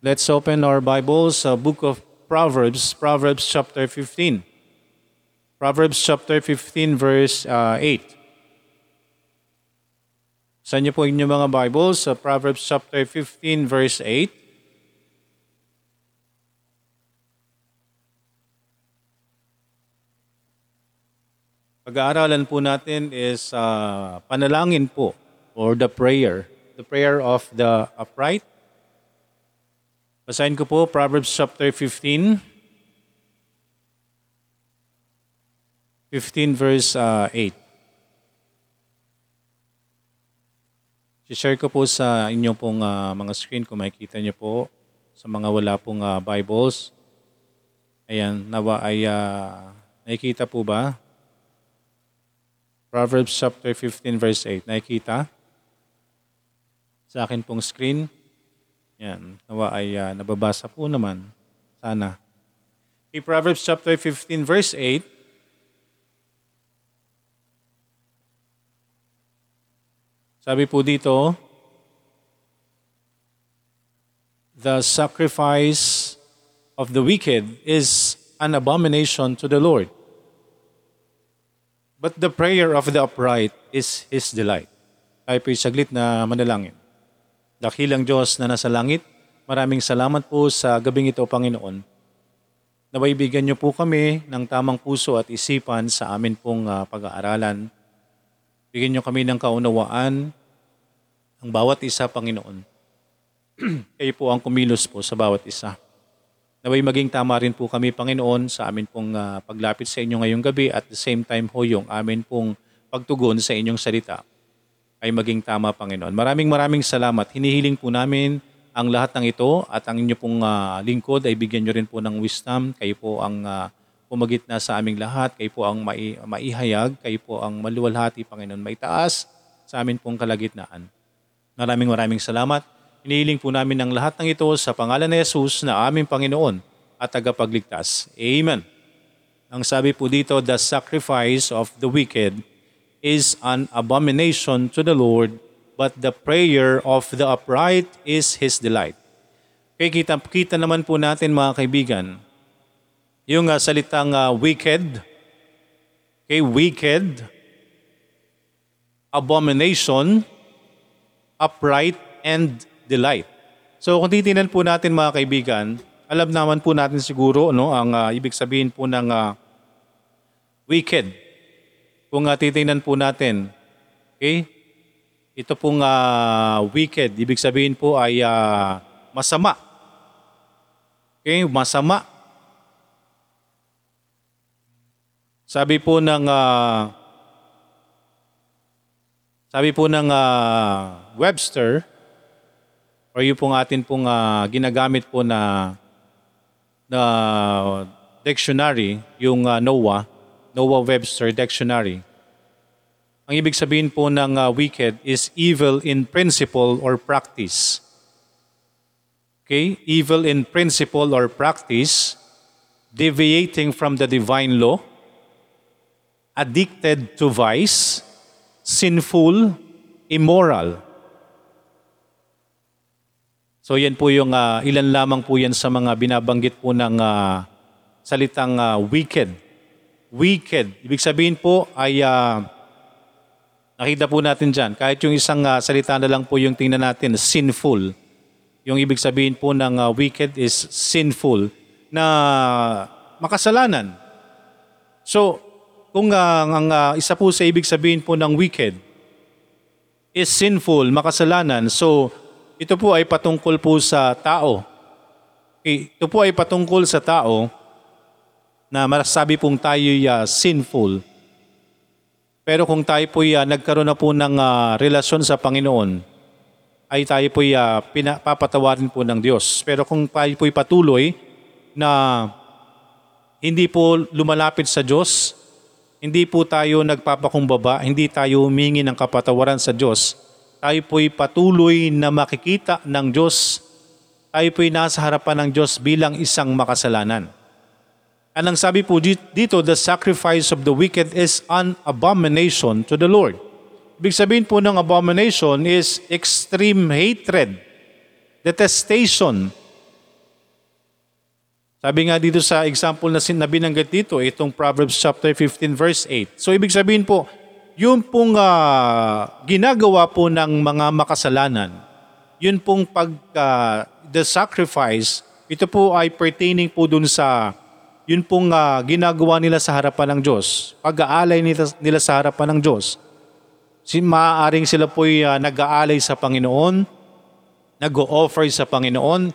Let's open our Bibles, uh, book of Proverbs, Proverbs chapter 15. Proverbs chapter 15 verse uh, 8. Sa inyo po inyong mga Bibles, sa Proverbs chapter 15 verse 8. Pag-aaralan po natin is uh, panalangin po or the prayer, the prayer of the upright. Basahin ko po Proverbs chapter 15. 15 verse uh, 8. share ko po sa inyo pong uh, mga screen kung makikita niyo po sa mga wala pong uh, Bibles. Ayan, nawa ay uh, nakikita po ba? Proverbs chapter 15 verse 8. Nakikita? Sa akin pong screen. Yan, nawa ay uh, nababasa po naman. Sana. Okay, Proverbs chapter 15 verse 8. Sabi po dito, the sacrifice of the wicked is an abomination to the Lord. But the prayer of the upright is His delight. Tayo po'y saglit na manalangin. Dakilang Diyos na nasa langit, maraming salamat po sa gabing ito, Panginoon. Nawaibigan niyo po kami ng tamang puso at isipan sa amin pong uh, pag-aaralan. Bigyan niyo kami ng kaunawaan ang bawat isa, Panginoon. Kayo po ang kumilos po sa bawat isa. Naway maging tama rin po kami, Panginoon, sa amin pong uh, paglapit sa inyo ngayong gabi at the same time ho yung amin pong pagtugon sa inyong salita ay maging tama, Panginoon. Maraming maraming salamat. Hinihiling po namin ang lahat ng ito at ang inyo pong uh, lingkod ay bigyan nyo rin po ng wisdom. Kayo po ang uh, pumagit na sa aming lahat. Kayo po ang mai- maihayag. Kayo po ang maluwalhati, Panginoon. Maitaas sa amin pong kalagitnaan. Maraming maraming salamat. Inihiling po namin ang lahat ng ito sa pangalan ni Jesus na aming Panginoon at tagapagligtas. Amen. Ang sabi po dito, the sacrifice of the wicked is an abomination to the Lord, but the prayer of the upright is His delight. Kaya kita, kita naman po natin mga kaibigan, yung uh, salitang uh, wicked, okay, wicked, abomination, upright, and delight. So kung titingnan po natin mga kaibigan, alam naman po natin siguro no, ang uh, ibig sabihin po ng uh, wicked. Kung uh, titingnan po natin, okay? Ito pong uh, wicked, ibig sabihin po ay uh, masama. Okay, masama. Sabi po ng uh, Sabi po ng uh, Webster, or yung pong atin pong uh, ginagamit po na na dictionary, yung uh, NOAA, NOAA Webster Dictionary. Ang ibig sabihin po ng uh, wicked is evil in principle or practice. Okay? Evil in principle or practice, deviating from the divine law, addicted to vice, sinful, immoral, So yan po yung uh, ilan lamang po yan sa mga binabanggit po ng uh, salitang uh, wicked. Wicked. Ibig sabihin po ay uh, nakita po natin dyan, kahit yung isang uh, salita na lang po yung tingnan natin, sinful. Yung ibig sabihin po ng uh, wicked is sinful na makasalanan. So, kung uh, ang uh, isa po sa ibig sabihin po ng wicked is sinful, makasalanan, so ito po ay patungkol po sa tao. Ito po ay patungkol sa tao na masasabi pong tayo uh, sinful. Pero kung tayo po uh, nagkaroon na po ng uh, relasyon sa Panginoon, ay tayo po uh, papatawarin po ng Diyos. Pero kung tayo po patuloy na hindi po lumalapit sa Diyos, hindi po tayo nagpapakumbaba, hindi tayo humingi ng kapatawaran sa Diyos, tayo po'y patuloy na makikita ng Diyos. Tayo po'y nasa harapan ng Diyos bilang isang makasalanan. Anong sabi po dito, the sacrifice of the wicked is an abomination to the Lord. Ibig sabihin po ng abomination is extreme hatred, detestation, Sabi nga dito sa example na binanggit dito, itong Proverbs chapter 15 verse 8. So ibig sabihin po, yung pong ah, ginagawa po ng mga makasalanan, yun pong pag ah, the sacrifice, ito po ay pertaining po dun sa yun pong ah, ginagawa nila sa harapan ng Diyos. Pag-aalay nila, nila sa harapan ng Diyos. Si maaaring sila po ay ah, nag-aalay sa Panginoon, nag-o-offer sa Panginoon,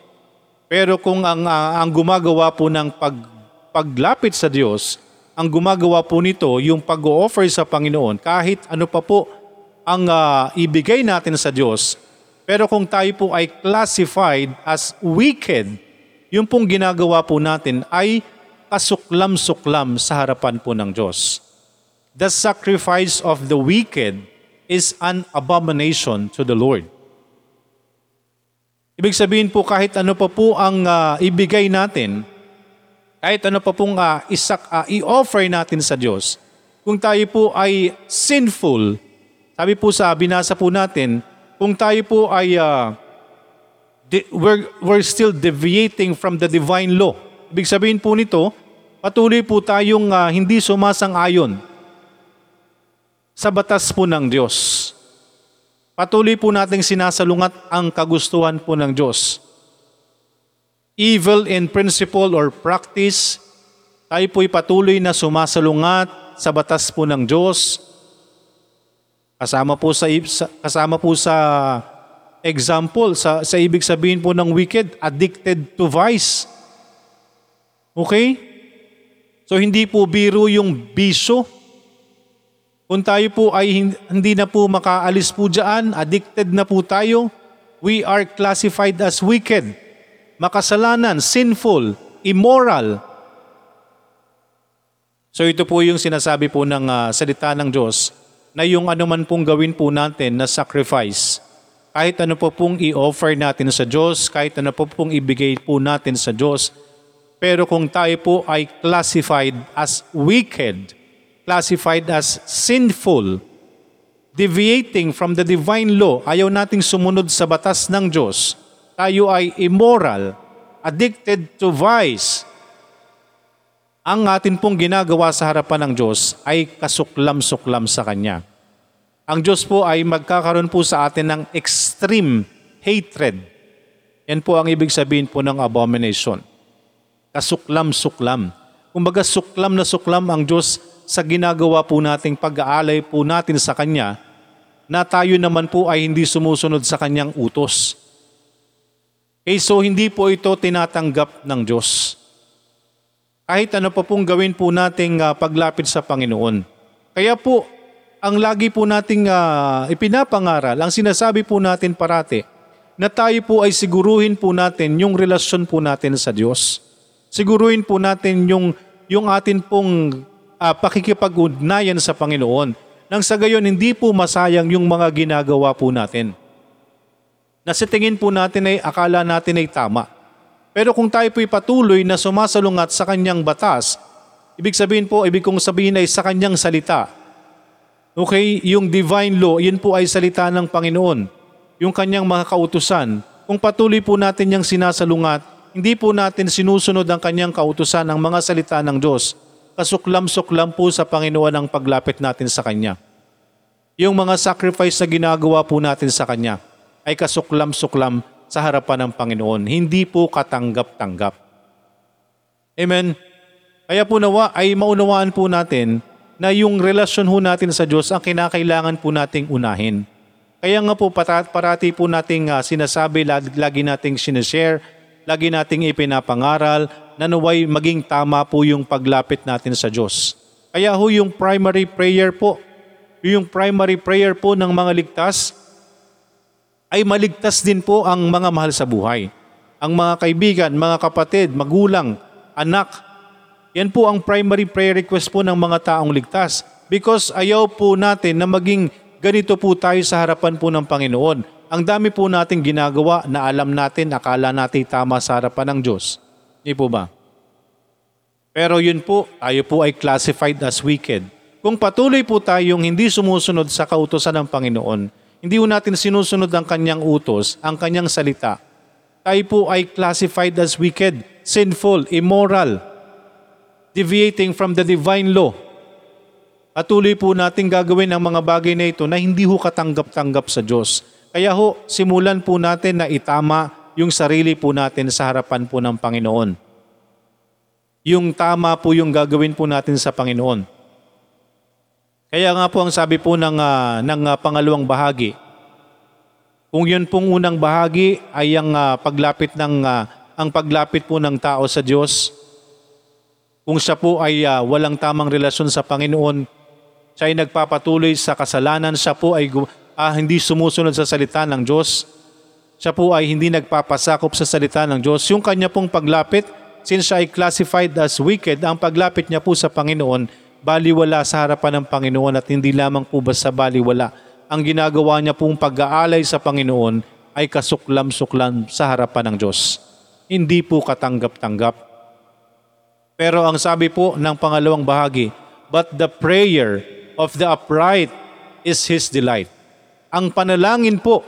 pero kung ang, ah, ang gumagawa po ng pag, paglapit sa Diyos, ang gumagawa po nito, yung pag-offer sa Panginoon, kahit ano pa po ang ah, ibigay natin sa Diyos, pero kung tayo po ay classified as wicked, yung pong ginagawa po natin ay kasuklam-suklam sa harapan po ng Diyos. The sacrifice of the wicked is an abomination to the Lord. Ibig sabihin po kahit ano pa po ang ah, ibigay natin, kahit ano pa pong ah, isak, ah, i-offer natin sa Diyos, kung tayo po ay sinful, sabi po sa binasa po natin, kung tayo po ay di- we're, we're still deviating from the divine law. Ibig sabihin po nito, patuloy po tayong ah, hindi sumasang-ayon sa batas po ng Diyos. Patuloy po nating sinasalungat ang kagustuhan po ng Diyos. Evil in principle or practice, tayo po'y patuloy na sumasalungat sa batas po ng Diyos. Kasama po sa- kasama po sa example, sa, sa ibig sabihin po ng wicked, addicted to vice. Okay? So hindi po biro yung biso kung tayo po ay hin- hindi na po makaalis po dyan, addicted na po tayo, we are classified as wicked, makasalanan, sinful, immoral. So ito po yung sinasabi po ng ah, salita ng Diyos na yung anuman pong gawin po natin na sacrifice, kahit ano po pong i-offer natin sa Diyos, kahit ano po pong ibigay po natin sa Diyos, pero kung tayo po ay classified as wicked, classified as sinful, deviating from the divine law, ayaw nating sumunod sa batas ng Diyos, tayo ay immoral, addicted to vice, ang atin pong ginagawa sa harapan ng Diyos ay kasuklam-suklam sa Kanya. Ang Diyos po ay magkakaroon po sa atin ng extreme hatred. Yan po ang ibig sabihin po ng abomination. Kasuklam-suklam. Kumbaga suklam na suklam ang Diyos sa ginagawa po nating pag-aalay po natin sa Kanya na tayo naman po ay hindi sumusunod sa Kanyang utos. Okay, so hindi po ito tinatanggap ng Diyos kahit ano pa pong gawin po nating ah, paglapit sa Panginoon. Kaya po, ang lagi po nating ah, ipinapangaral, ang sinasabi po natin parati, na tayo po ay siguruhin po natin yung relasyon po natin sa Diyos. Siguruhin po natin yung, yung atin pong ah, pakikipag-ugnayan sa Panginoon. Nang sa gayon, hindi po masayang yung mga ginagawa po natin. Na sa tingin po natin ay akala natin ay tama. Pero kung tayo po'y patuloy na sumasalungat sa kanyang batas, ibig sabihin po, ibig kong sabihin ay sa kanyang salita. Okay, yung divine law, yun po ay salita ng Panginoon. Yung kanyang mga kautusan. Kung patuloy po natin yung sinasalungat, hindi po natin sinusunod ang kanyang kautusan ng mga salita ng Diyos. Kasuklam-suklam po sa Panginoon ang paglapit natin sa Kanya. Yung mga sacrifice na ginagawa po natin sa Kanya ay kasuklam-suklam sa harapan ng Panginoon. Hindi po katanggap-tanggap. Amen. Kaya po nawa ay maunawaan po natin na yung relasyon ho natin sa Diyos ang kinakailangan po nating unahin. Kaya nga po parat, parati po nating ah, sinasabi, lagi nating sinishare, lagi nating ipinapangaral na naway maging tama po yung paglapit natin sa Diyos. Kaya ho yung primary prayer po, yung primary prayer po ng mga ligtas, ay maligtas din po ang mga mahal sa buhay. Ang mga kaibigan, mga kapatid, magulang, anak. Yan po ang primary prayer request po ng mga taong ligtas. Because ayaw po natin na maging ganito po tayo sa harapan po ng Panginoon. Ang dami po nating ginagawa na alam natin, akala natin tama sa harapan ng Diyos. Hindi po ba? Pero yun po, tayo po ay classified as wicked. Kung patuloy po tayong hindi sumusunod sa kautosan ng Panginoon, hindi po natin sinusunod ang kanyang utos, ang kanyang salita, tayo po ay classified as wicked. sinful, immoral, deviating from the divine law. Patuloy po natin gagawin ang mga bagay na ito na hindi ho katanggap-tanggap sa Diyos. Kaya ho, simulan po natin na itama yung sarili po natin sa harapan po ng Panginoon. Yung tama po yung gagawin po natin sa Panginoon. Kaya nga po ang sabi po ng, ah, ng ah, pangalawang bahagi, kung yun pong unang bahagi ay ang ah, paglapit ng ah, ang paglapit po ng tao sa Diyos, kung siya po ay ah, walang tamang relasyon sa Panginoon, siya ay nagpapatuloy sa kasalanan, siya po ay ah, hindi sumusunod sa salita ng Diyos, siya po ay hindi nagpapasakop sa salita ng Diyos. Yung kanya pong paglapit, since siya ay classified as wicked, ang paglapit niya po sa Panginoon, baliwala sa harapan ng Panginoon at hindi lamang po basta baliwala. Ang ginagawa niya pong pag-aalay sa Panginoon ay kasuklam-suklam sa harapan ng Diyos. Hindi po katanggap-tanggap. Pero ang sabi po ng pangalawang bahagi, But the prayer of the upright is His delight. Ang panalangin po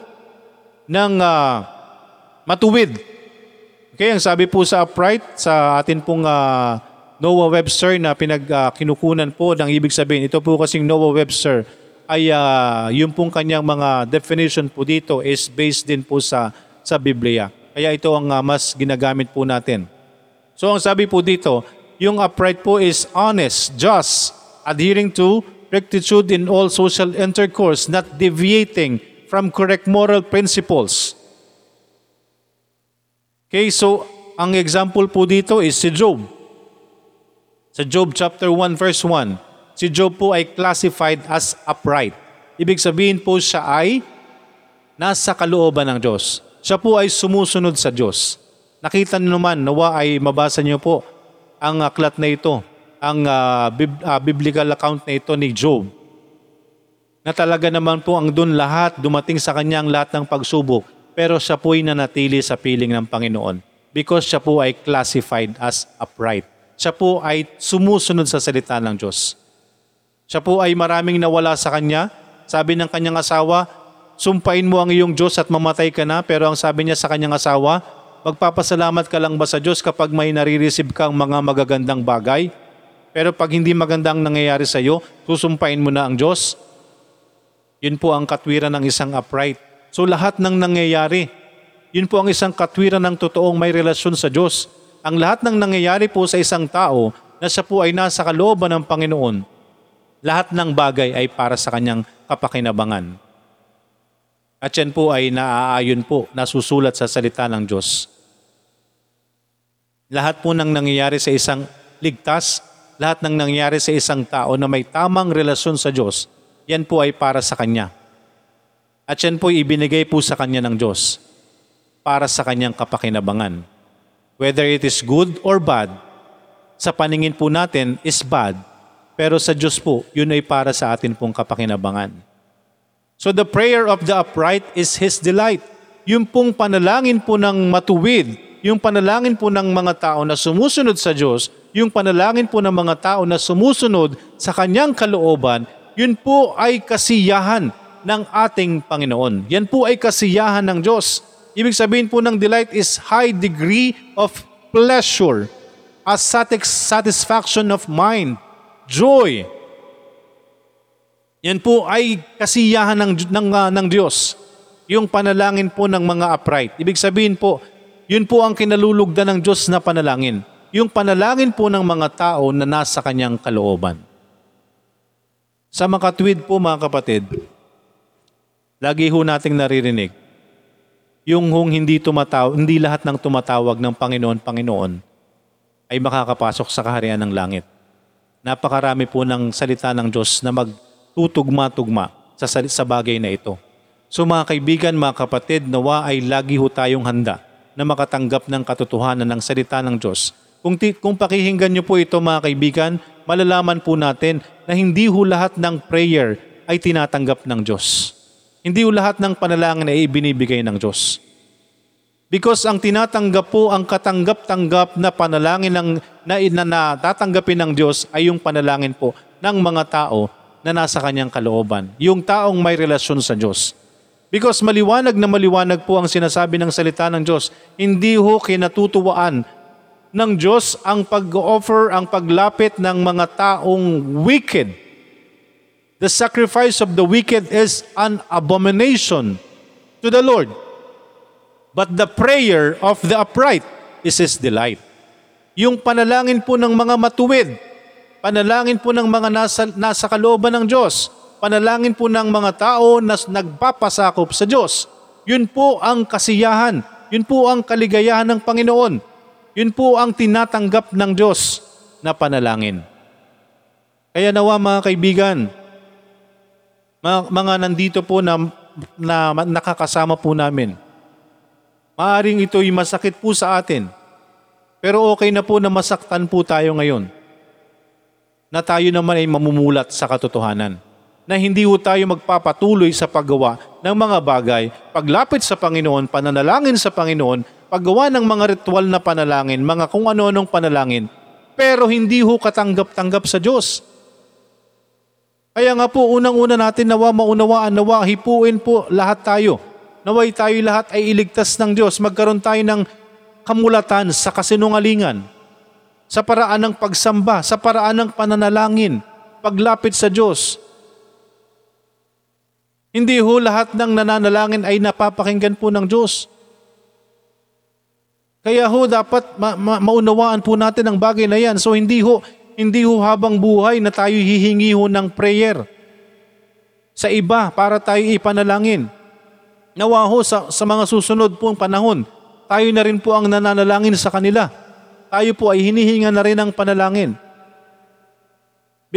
ng ah, matuwid. Okay, ang sabi po sa upright, sa atin pong ah, Noah Webster na pinag ah, kinukunan po ng ibig sabihin, ito po kasing Noah Webster ay ah, yung pong kanyang mga definition po dito is based din po sa sa Biblia. Kaya ito ang ah, mas ginagamit po natin. So ang sabi po dito, yung upright po is honest, just, adhering to rectitude in all social intercourse, not deviating from correct moral principles. Okay, so ang example po dito is si Job. Sa Job chapter 1 verse 1, si Job po ay classified as upright. Ibig sabihin po siya ay nasa kalooban ng Diyos. Siya po ay sumusunod sa Diyos. Nakita niyo naman, nawa ay mabasa niyo po ang aklat na ito, ang ah, bib- ah, biblical account na ito ni Job. Na talaga naman po ang dun lahat, dumating sa kanya ang lahat ng pagsubok, pero siya po ay nanatili sa piling ng Panginoon because siya po ay classified as upright. Siya po ay sumusunod sa salita ng Diyos. Siya po ay maraming nawala sa kanya. Sabi ng kanyang asawa, sumpain mo ang iyong Diyos at mamatay ka na. Pero ang sabi niya sa kanyang asawa, magpapasalamat ka lang ba sa Diyos kapag may nare-receive kang mga magagandang bagay? Pero pag hindi magandang nangyayari sa iyo, susumpain mo na ang Diyos. Yun po ang katwiran ng isang upright. So lahat ng nangyayari, yun po ang isang katwiran ng totoong may relasyon sa Diyos. Ang lahat ng nangyayari po sa isang tao na siya po ay nasa kalooban ng Panginoon, lahat ng bagay ay para sa kanyang kapakinabangan. At yan po ay naaayon po, nasusulat sa salita ng Diyos. Lahat po ng nangyayari sa isang ligtas, lahat ng nangyayari sa isang tao na may tamang relasyon sa Diyos, yan po ay para sa Kanya. At yan po ay ibinigay po sa Kanya ng Diyos para sa Kanyang kapakinabangan. Whether it is good or bad, sa paningin po natin is bad, pero sa Diyos po, yun ay para sa atin pong kapakinabangan. So the prayer of the upright is His delight. Yung pong panalangin po ng matuwid, yung panalangin po ng mga tao na sumusunod sa Diyos, yung panalangin po ng mga tao na sumusunod sa Kanyang kalooban, yun po ay kasiyahan ng ating Panginoon. Yan po ay kasiyahan ng Diyos. Ibig sabihin po ng delight is high degree of pleasure, a satis- satisfaction of mind, joy, yan po ay kasiyahan ng, ng, ah, ng Diyos. Yung panalangin po ng mga upright. Ibig sabihin po, yun po ang kinalulugdan ng Diyos na panalangin. Yung panalangin po ng mga tao na nasa kanyang kalooban. Sa makatwid po mga kapatid, lagi ho nating naririnig, yung hong hindi, tumataw, hindi lahat ng tumatawag ng Panginoon, Panginoon, ay makakapasok sa kaharian ng langit. Napakarami po ng salita ng Diyos na magtutugma-tugma sa, sa bagay na ito. So mga kaibigan, mga kapatid, nawa ay lagi ho tayong handa na makatanggap ng katotohanan ng salita ng Diyos. Kung, ti- kung pakihinggan niyo po ito mga kaibigan, malalaman po natin na hindi ho lahat ng prayer ay tinatanggap ng Diyos. Hindi ho lahat ng panalangin ay ibinibigay ng Diyos. Because ang tinatanggap po, ang katanggap-tanggap na panalangin ng, na, na, na ng Diyos ay yung panalangin po ng mga tao na nasa kanyang kalooban. Yung taong may relasyon sa Diyos. Because maliwanag na maliwanag po ang sinasabi ng salita ng Diyos, hindi ho kinatutuwaan ng Diyos ang pag-offer, ang paglapit ng mga taong wicked. The sacrifice of the wicked is an abomination to the Lord. But the prayer of the upright is His delight. Yung panalangin po ng mga matuwid, panalangin po ng mga nasa, nasa kalooban ng Diyos, panalangin po ng mga tao na nagpapasakop sa Diyos, yun po ang kasiyahan, yun po ang kaligayahan ng Panginoon, yun po ang tinatanggap ng Diyos na panalangin. Kaya nawa mga kaibigan, mga, mga nandito po na, na nakakasama po namin, maaring ito'y masakit po sa atin, pero okay na po na masaktan po tayo ngayon na tayo naman ay mamumulat sa katotohanan na hindi po tayo magpapatuloy sa paggawa ng mga bagay, paglapit sa Panginoon, pananalangin sa Panginoon, paggawa ng mga ritual na panalangin, mga kung ano-anong panalangin, pero hindi ho katanggap-tanggap sa Diyos. Kaya nga po, unang-una natin nawa maunawaan, nawa hipuin po lahat tayo. Naway tayo lahat ay iligtas ng Diyos. Magkaroon tayo ng kamulatan sa kasinungalingan, sa paraan ng pagsamba, sa paraan ng pananalangin, paglapit sa Diyos. Hindi ho lahat ng nananalangin ay napapakinggan po ng Diyos. Kaya ho dapat ma- ma- maunawaan po natin ang bagay na yan. So hindi ho, hindi ho habang buhay na tayo hihingi ho ng prayer sa iba para tayo ipanalangin. Nawa ho sa, sa mga susunod pong panahon, tayo na rin po ang nananalangin sa kanila. Tayo po ay hinihinga na rin ang panalangin.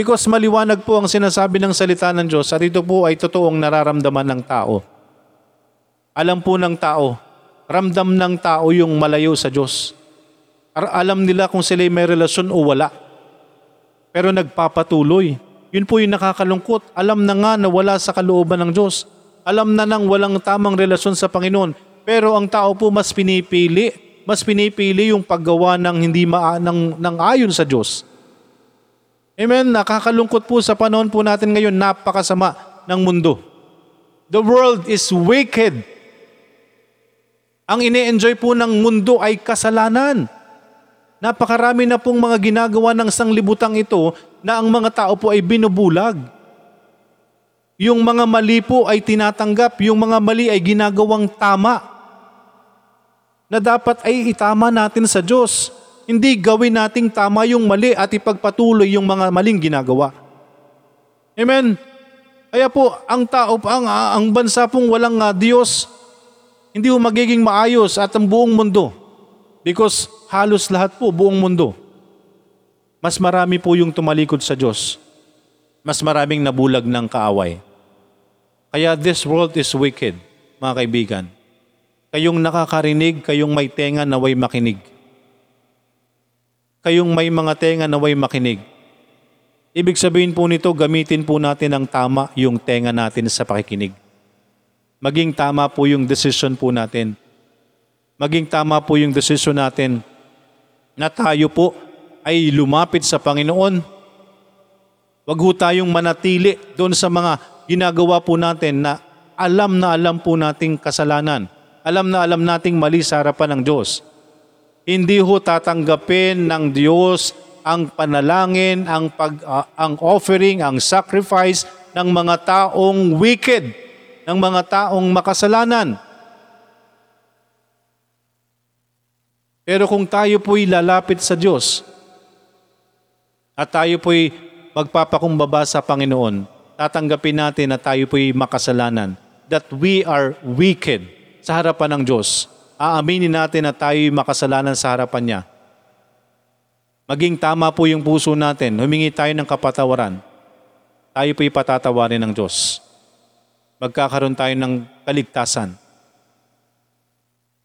Because maliwanag po ang sinasabi ng salita ng Diyos at ito po ay totoong nararamdaman ng tao. Alam po ng tao, ramdam ng tao yung malayo sa Diyos. Alam nila kung sila may relasyon o wala. Pero nagpapatuloy. Yun po yung nakakalungkot. Alam na nga na wala sa kalooban ng Diyos. Alam na nang walang tamang relasyon sa Panginoon. Pero ang tao po mas pinipili, mas pinipili yung paggawa ng hindi ma ng, ng ayon sa Diyos. Amen. Nakakalungkot po sa panahon po natin ngayon, napakasama ng mundo. The world is wicked. Ang ine-enjoy po ng mundo ay kasalanan. Napakarami na pong mga ginagawa ng sanglibutang ito na ang mga tao po ay binubulag. Yung mga mali po ay tinatanggap, yung mga mali ay ginagawang tama. Na dapat ay itama natin sa Diyos. Hindi gawin nating tama yung mali at ipagpatuloy yung mga maling ginagawa. Amen. Kaya po, ang tao, ang, ang bansa pong walang uh, Diyos, hindi po magiging maayos at ang buong mundo. Because halos lahat po, buong mundo. Mas marami po yung tumalikod sa Diyos. Mas maraming nabulag ng kaaway. Kaya this world is wicked, mga kaibigan. Kayong nakakarinig, kayong may tenga naway makinig. Kayong may mga tenga naway makinig. Ibig sabihin po nito, gamitin po natin ang tama yung tenga natin sa pakikinig. Maging tama po yung decision po natin. Maging tama po yung decision natin na tayo po ay lumapit sa Panginoon. Huwag ho tayong manatili doon sa mga ginagawa po natin na alam na alam po nating kasalanan. Alam na alam nating mali sa harapan ng Diyos. Hindi ho tatanggapin ng Diyos ang panalangin, ang, pag, uh, ang offering, ang sacrifice ng mga taong wicked, ng mga taong makasalanan. Pero kung tayo po'y lalapit sa Diyos at tayo po'y magpapakumbaba sa Panginoon, tatanggapin natin na tayo po'y makasalanan, that we are wicked sa harapan ng Diyos. Aaminin natin na tayo'y makasalanan sa harapan niya. Maging tama po yung puso natin, humingi tayo ng kapatawaran. Tayo po'y patatawarin ng Diyos. Magkakaroon tayo ng kaligtasan.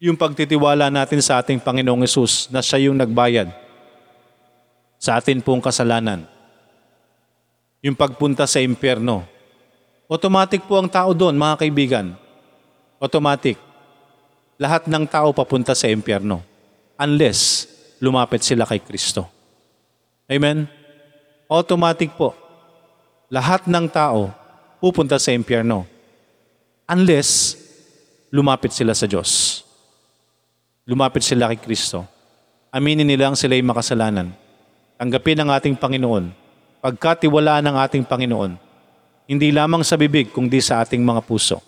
Yung pagtitiwala natin sa ating Panginoong Yesus na siya yung nagbayad sa atin pong kasalanan. Yung pagpunta sa impyerno. Automatic po ang tao doon, mga kaibigan. Automatic. Lahat ng tao papunta sa impyerno. Unless lumapit sila kay Kristo. Amen? Automatic po. Lahat ng tao pupunta sa impyerno. Unless lumapit sila sa Diyos. Lumapit sila kay Kristo. Aminin nilang sila'y makasalanan. Tanggapin ang ating Panginoon. Pagkatiwalaan ng ating Panginoon. Hindi lamang sa bibig, kundi sa ating mga puso.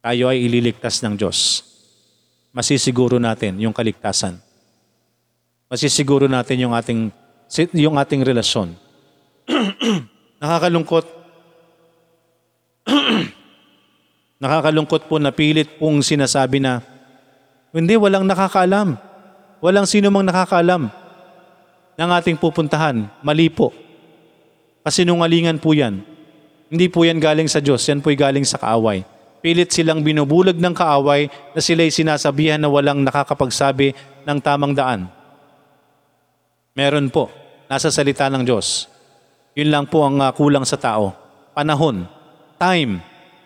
Tayo ay ililigtas ng Diyos. Masisiguro natin yung kaligtasan. Masisiguro natin yung ating, yung ating relasyon. Nakakalungkot. Nakakalungkot po na pilit pong sinasabi na, hindi, walang nakakaalam. Walang sino mang nakakaalam ng ating pupuntahan. Mali po. Kasinungalingan po yan. Hindi po yan galing sa Diyos, yan po'y galing sa kaaway. Pilit silang binubulag ng kaaway na sila'y sinasabihan na walang nakakapagsabi ng tamang daan. Meron po. Nasa salita ng Diyos. Yun lang po ang uh, kulang sa tao. Panahon, time,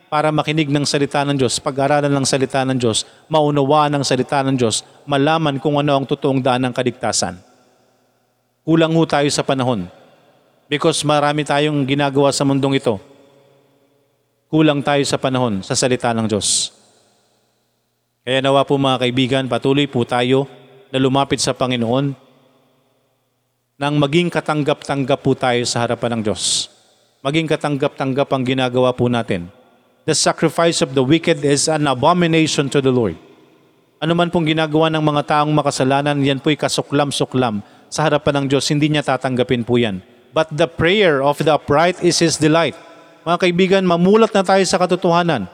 para makinig ng salita ng Diyos, pag-aralan ng salita ng Diyos, maunawaan ng salita ng Diyos, malaman kung ano ang totoong daan ng kaligtasan. Kulang ho tayo sa panahon. Because marami tayong ginagawa sa mundong ito. Kulang tayo sa panahon, sa salita ng Diyos. Kaya nawa po mga kaibigan, patuloy po tayo na lumapit sa Panginoon nang maging katanggap-tanggap po tayo sa harapan ng Diyos. Maging katanggap-tanggap ang ginagawa po natin the sacrifice of the wicked is an abomination to the Lord. Ano man pong ginagawa ng mga taong makasalanan, yan po'y kasuklam-suklam sa harapan ng Diyos, hindi niya tatanggapin po yan. But the prayer of the upright is His delight. Mga kaibigan, mamulat na tayo sa katotohanan.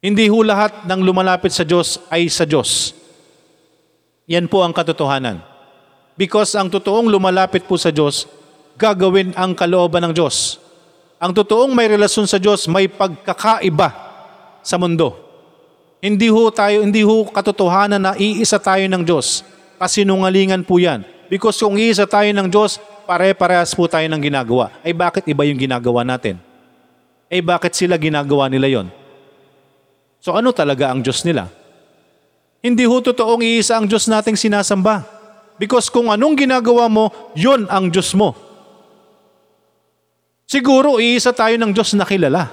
Hindi ho lahat ng lumalapit sa Diyos ay sa Diyos. Yan po ang katotohanan. Because ang totoong lumalapit po sa Diyos, gagawin ang kalooban ng Diyos. Ang totoong may relasyon sa Diyos, may pagkakaiba sa mundo. Hindi ho tayo, hindi ho katotohanan na iisa tayo ng Diyos. Kasinungalingan po yan. Because kung iisa tayo ng Diyos, pare-parehas po tayo ng ginagawa. Ay bakit iba yung ginagawa natin? Ay bakit sila ginagawa nila yon? So ano talaga ang Diyos nila? Hindi ho totoong iisa ang Diyos nating sinasamba. Because kung anong ginagawa mo, yon ang Diyos mo. Siguro iisa tayo ng Diyos na kilala.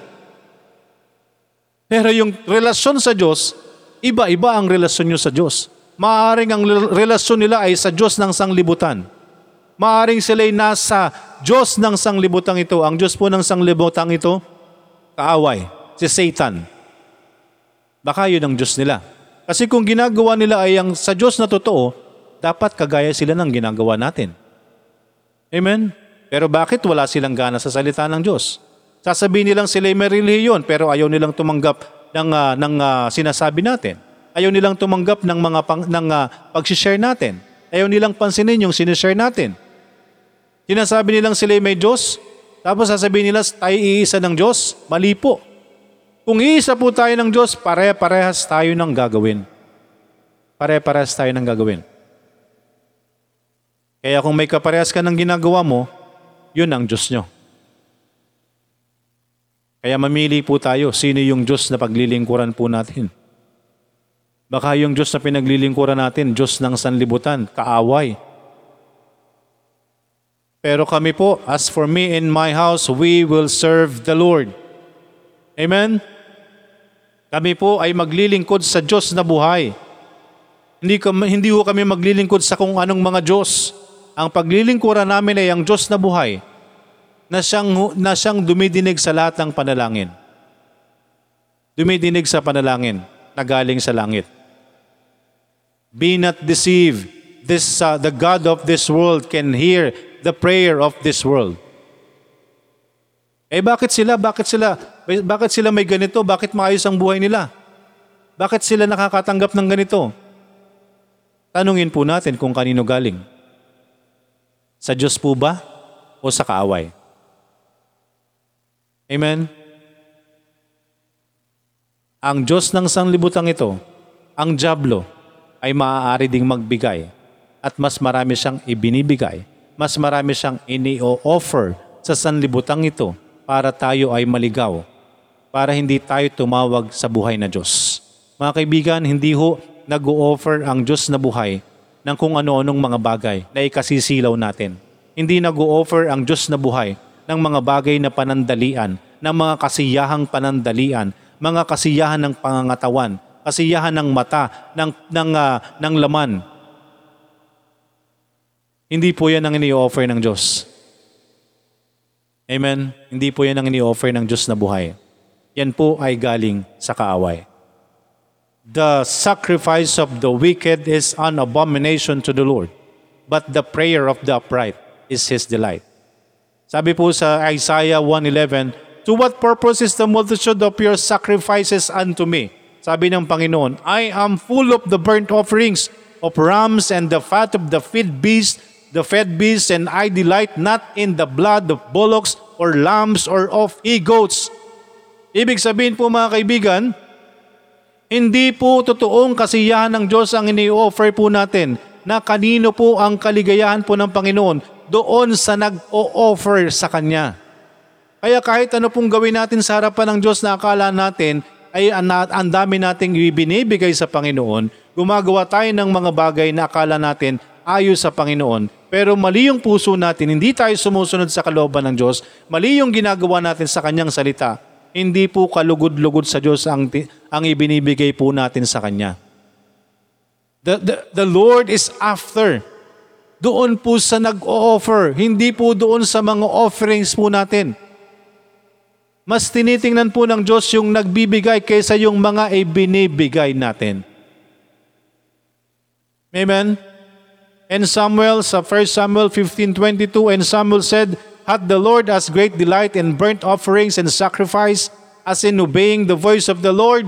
Pero yung relasyon sa Diyos, iba-iba ang relasyon nyo sa Diyos. Maaring ang relasyon nila ay sa Diyos ng sanglibutan. Maaring sila'y nasa Diyos ng sanglibutan ito. Ang Diyos po ng sanglibutan ito, kaaway, si Satan. Baka yun ang Diyos nila. Kasi kung ginagawa nila ay ang sa Diyos na totoo, dapat kagaya sila ng ginagawa natin. Amen? Pero bakit wala silang gana sa salita ng Diyos? Sasabihin nilang sila may relihiyon pero ayaw nilang tumanggap ng, uh, ng uh, sinasabi natin. Ayaw nilang tumanggap ng mga pang, ng uh, pag-share natin. Ayaw nilang pansinin yung sinishare natin. Sinasabi nilang sila may Diyos, tapos sasabihin nila tayo iisa ng Diyos. Mali po. Kung iisa po tayo ng Diyos, pare-parehas tayo ng gagawin. Pare-parehas tayo ng gagawin. Kaya kung may kaparehas ka ng ginagawa mo, yun ang Diyos nyo. Kaya mamili po tayo, sino yung Diyos na paglilingkuran po natin. Baka yung Diyos na pinaglilingkuran natin, Diyos ng sanlibutan, kaaway. Pero kami po, as for me and my house, we will serve the Lord. Amen? Kami po ay maglilingkod sa Diyos na buhay. Hindi, hindi ho kami maglilingkod sa kung anong mga Diyos. Ang paglilingkuran namin ay ang Diyos na buhay na siyang, na siyang dumidinig sa lahat ng panalangin. Dumidinig sa panalangin na galing sa langit. Be not deceived. This, uh, the God of this world can hear the prayer of this world. Eh bakit sila? Bakit sila? Bakit sila may ganito? Bakit maayos ang buhay nila? Bakit sila nakakatanggap ng ganito? Tanungin po natin kung kanino galing. Sa Diyos po ba o sa kaaway? Amen? Ang Diyos ng sanglibutang ito, ang Diablo, ay maaari ding magbigay at mas marami siyang ibinibigay, mas marami siyang ini-offer sa sanlibutang ito para tayo ay maligaw, para hindi tayo tumawag sa buhay na Diyos. Mga kaibigan, hindi ho nag-o-offer ang Diyos na buhay ng kung ano-anong mga bagay na ikasisilaw natin. Hindi nag-o-offer ang Diyos na buhay ng mga bagay na panandalian, ng mga kasiyahang panandalian, mga kasiyahan ng pangangatawan, kasiyahan ng mata, ng, ng, ah, ng laman. Hindi po yan ang ini-offer ng Diyos. Amen? Hindi po yan ang ini-offer ng Diyos na buhay. Yan po ay galing sa kaaway. The sacrifice of the wicked is an abomination to the Lord, but the prayer of the upright is His delight. Sabi po sa Isaiah 1.11, To what purpose is the multitude of your sacrifices unto me? Sabi ng Panginoon, I am full of the burnt offerings of rams and the fat of the fed beast, the fed beasts, and I delight not in the blood of bullocks or lambs or of he-goats. Ibig sabihin po mga kaibigan, hindi po totoong kasiyahan ng Diyos ang ini-offer po natin na kanino po ang kaligayahan po ng Panginoon doon sa nag-o-offer sa Kanya. Kaya kahit ano pong gawin natin sa harapan ng Diyos na akala natin ay ang dami nating ibinibigay sa Panginoon, gumagawa tayo ng mga bagay na akala natin ayos sa Panginoon. Pero mali yung puso natin, hindi tayo sumusunod sa kalooban ng Diyos, mali yung ginagawa natin sa Kanyang salita, hindi po kalugod-lugod sa Diyos ang, ang ibinibigay po natin sa Kanya. The, the, the Lord is after. Doon po sa nag-o-offer, hindi po doon sa mga offerings po natin. Mas tinitingnan po ng Diyos yung nagbibigay kaysa yung mga ibinibigay natin. Amen? And Samuel, sa 1 Samuel 15.22, And Samuel said, Hath the Lord as great delight in burnt offerings and sacrifice as in obeying the voice of the Lord?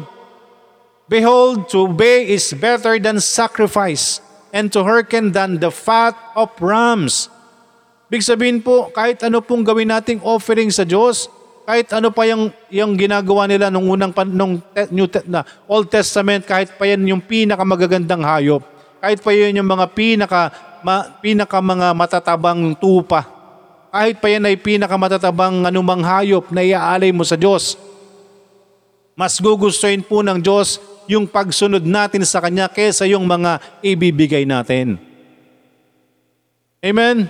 Behold, to obey is better than sacrifice, and to hearken than the fat of rams. Big sabihin po, kahit ano pong gawin nating offering sa Diyos, kahit ano pa yung, yung ginagawa nila nung unang nung New Old Testament, kahit pa yan yung pinakamagagandang hayop, kahit pa yan yung mga pinaka, ma, pinaka mga matatabang tupa, kahit pa yan ay pinakamatatabang anumang hayop na iaalay mo sa Diyos, mas gugustuhin po ng Diyos yung pagsunod natin sa Kanya kesa yung mga ibibigay natin. Amen?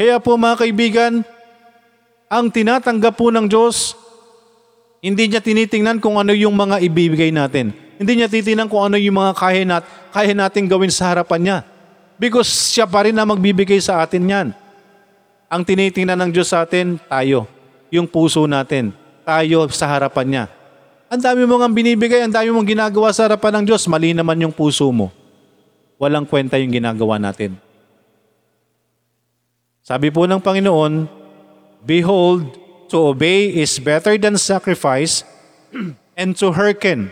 Kaya po mga kaibigan, ang tinatanggap po ng Diyos, hindi niya tinitingnan kung ano yung mga ibibigay natin. Hindi niya titingnan kung ano yung mga kaya, nat, kaya natin gawin sa harapan niya. Because siya pa rin na magbibigay sa atin yan. Ang tinitingnan ng Diyos sa atin, tayo. Yung puso natin. Tayo sa harapan niya. Ang dami mong ang binibigay, ang dami mong ginagawa sa harapan ng Diyos, mali naman yung puso mo. Walang kwenta yung ginagawa natin. Sabi po ng Panginoon, Behold, to obey is better than sacrifice, and to hearken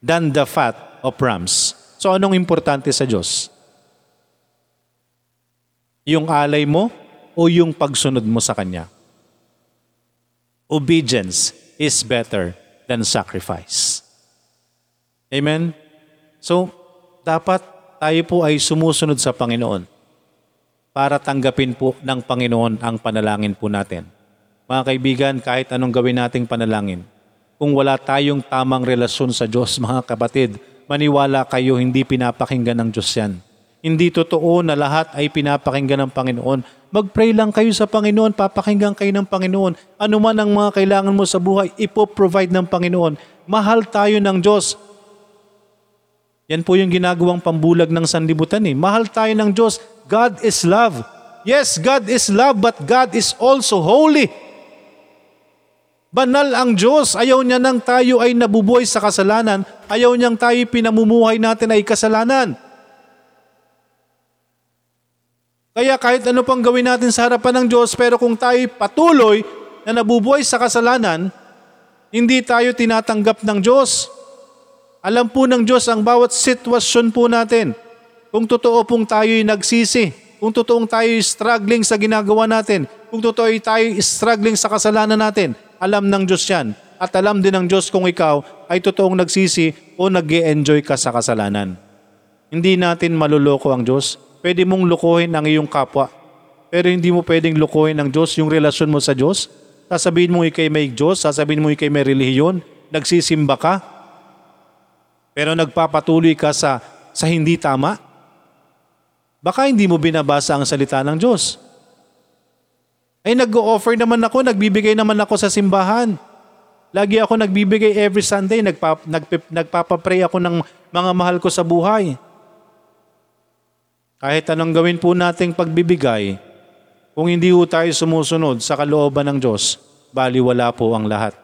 than the fat of rams. So anong importante sa Diyos? Yung alay mo o yung pagsunod mo sa Kanya? Obedience is better than sacrifice. Amen? So, dapat tayo po ay sumusunod sa Panginoon para tanggapin po ng Panginoon ang panalangin po natin. Mga kaibigan, kahit anong gawin nating panalangin, kung wala tayong tamang relasyon sa Diyos, mga kapatid, maniwala kayo, hindi pinapakinggan ng Diyos yan. Hindi totoo na lahat ay pinapakinggan ng Panginoon. Mag-pray lang kayo sa Panginoon, papakinggan kayo ng Panginoon. Ano man ang mga kailangan mo sa buhay, ipoprovide ng Panginoon. Mahal tayo ng Diyos. Yan po yung ginagawang pambulag ng sanlibutan eh. Mahal tayo ng Diyos. God is love. Yes, God is love, but God is also holy. Banal ang Diyos. Ayaw niya nang tayo ay nabubuhay sa kasalanan. Ayaw niyang tayo pinamumuhay natin ay kasalanan. Kaya kahit ano pang gawin natin sa harapan ng Diyos, pero kung tayo patuloy na nabubuhay sa kasalanan, hindi tayo tinatanggap ng Diyos. Alam po ng Diyos ang bawat sitwasyon po natin. Kung totoo pong tayo'y nagsisi, kung totoong tayo'y struggling sa ginagawa natin, kung totoo tayo'y struggling sa kasalanan natin, alam ng Diyos yan. At alam din ng Diyos kung ikaw ay totoong nagsisi o nag enjoy ka sa kasalanan. Hindi natin maluloko ang Diyos. Pwede mong lukuhin ang iyong kapwa. Pero hindi mo pwedeng lukuhin ng Diyos yung relasyon mo sa Diyos. Sasabihin mo ikay may Diyos, sasabihin mo ikay may relihiyon, nagsisimba ka, pero nagpapatuloy ka sa, sa hindi tama. Baka hindi mo binabasa ang salita ng Diyos. Ay nag-o-offer naman ako, nagbibigay naman ako sa simbahan. Lagi ako nagbibigay every Sunday, nagpa, nagpe, nagpapapray ako ng mga mahal ko sa buhay. Kahit anong gawin po nating pagbibigay, kung hindi po tayo sumusunod sa kalooban ng Diyos, baliwala po ang lahat.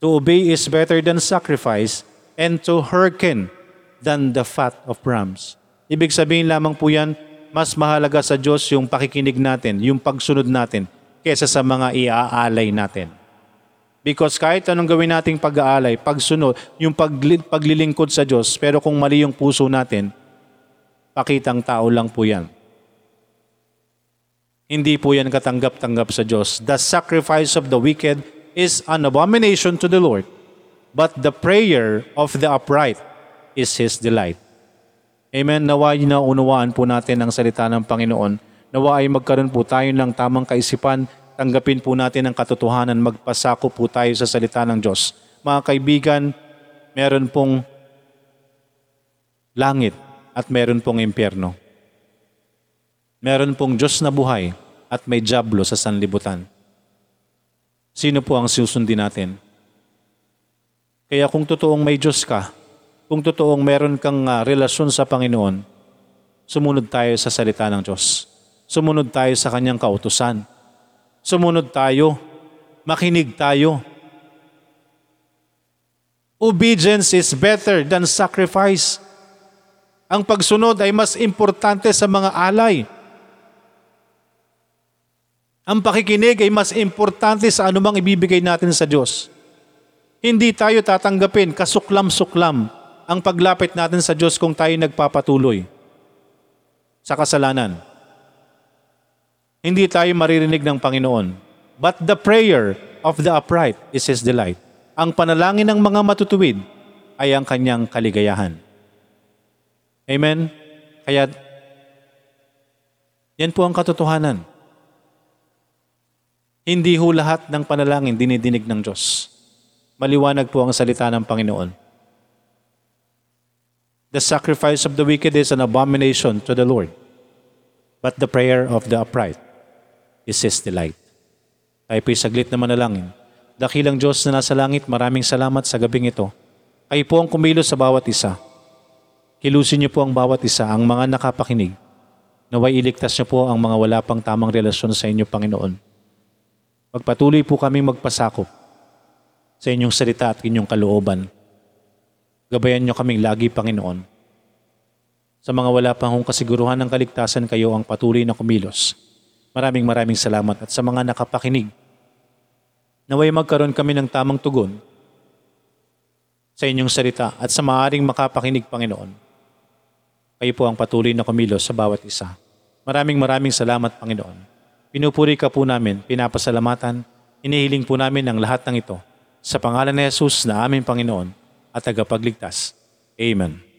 To obey is better than sacrifice and to hearken than the fat of rams. Ibig sabihin lamang po yan, mas mahalaga sa Diyos yung pakikinig natin, yung pagsunod natin, kesa sa mga iaalay natin. Because kahit anong gawin nating pag-aalay, pagsunod, yung pagli- paglilingkod sa Diyos, pero kung mali yung puso natin, pakitang tao lang po yan. Hindi po yan katanggap-tanggap sa Diyos. The sacrifice of the wicked is an abomination to the Lord, but the prayer of the upright is His delight. Amen. Naway na unawaan po natin ang salita ng Panginoon. Nawa ay magkaroon po tayo ng tamang kaisipan, tanggapin po natin ang katotohanan, magpasako po tayo sa salita ng Diyos. Mga kaibigan, meron pong langit at meron pong impyerno. Meron pong Diyos na buhay at may jablo sa sanlibutan. Sino po ang susundin natin? Kaya kung totoong may Diyos ka, kung totoong meron kang ah, relasyon sa Panginoon, sumunod tayo sa salita ng Diyos. Sumunod tayo sa kanyang kautusan. Sumunod tayo. Makinig tayo. Obedience is better than sacrifice. Ang pagsunod ay mas importante sa mga alay. Ang pakikinig ay mas importante sa anumang ibibigay natin sa Diyos. Hindi tayo tatanggapin kasuklam-suklam ang paglapit natin sa Diyos kung tayo nagpapatuloy sa kasalanan. Hindi tayo maririnig ng Panginoon. But the prayer of the upright is His delight. Ang panalangin ng mga matutuwid ay ang kanyang kaligayahan. Amen? Kaya, yan po ang katotohanan. Hindi ho lahat ng panalangin dinidinig ng Diyos. Maliwanag po ang salita ng Panginoon. The sacrifice of the wicked is an abomination to the Lord, but the prayer of the upright is His delight. Tayo po'y saglit na manalangin. Dakilang Diyos na nasa langit, maraming salamat sa gabing ito. Kayo po ang kumilos sa bawat isa. Kilusin niyo po ang bawat isa, ang mga nakapakinig. Naway iligtas niyo po ang mga wala pang tamang relasyon sa inyo, Panginoon. Magpatuloy po kaming magpasakop sa inyong salita at inyong kalooban. Gabayan niyo kaming lagi, Panginoon. Sa mga wala pang hong kasiguruhan ng kaligtasan, kayo ang patuloy na kumilos. Maraming maraming salamat at sa mga nakapakinig. Naway magkaroon kami ng tamang tugon sa inyong salita at sa maaring makapakinig, Panginoon. Kayo po ang patuloy na kumilos sa bawat isa. Maraming maraming salamat, Panginoon. Pinupuri ka po namin, pinapasalamatan, inihiling po namin ang lahat ng ito sa pangalan ni Jesus na aming Panginoon at tagapagligtas. Amen.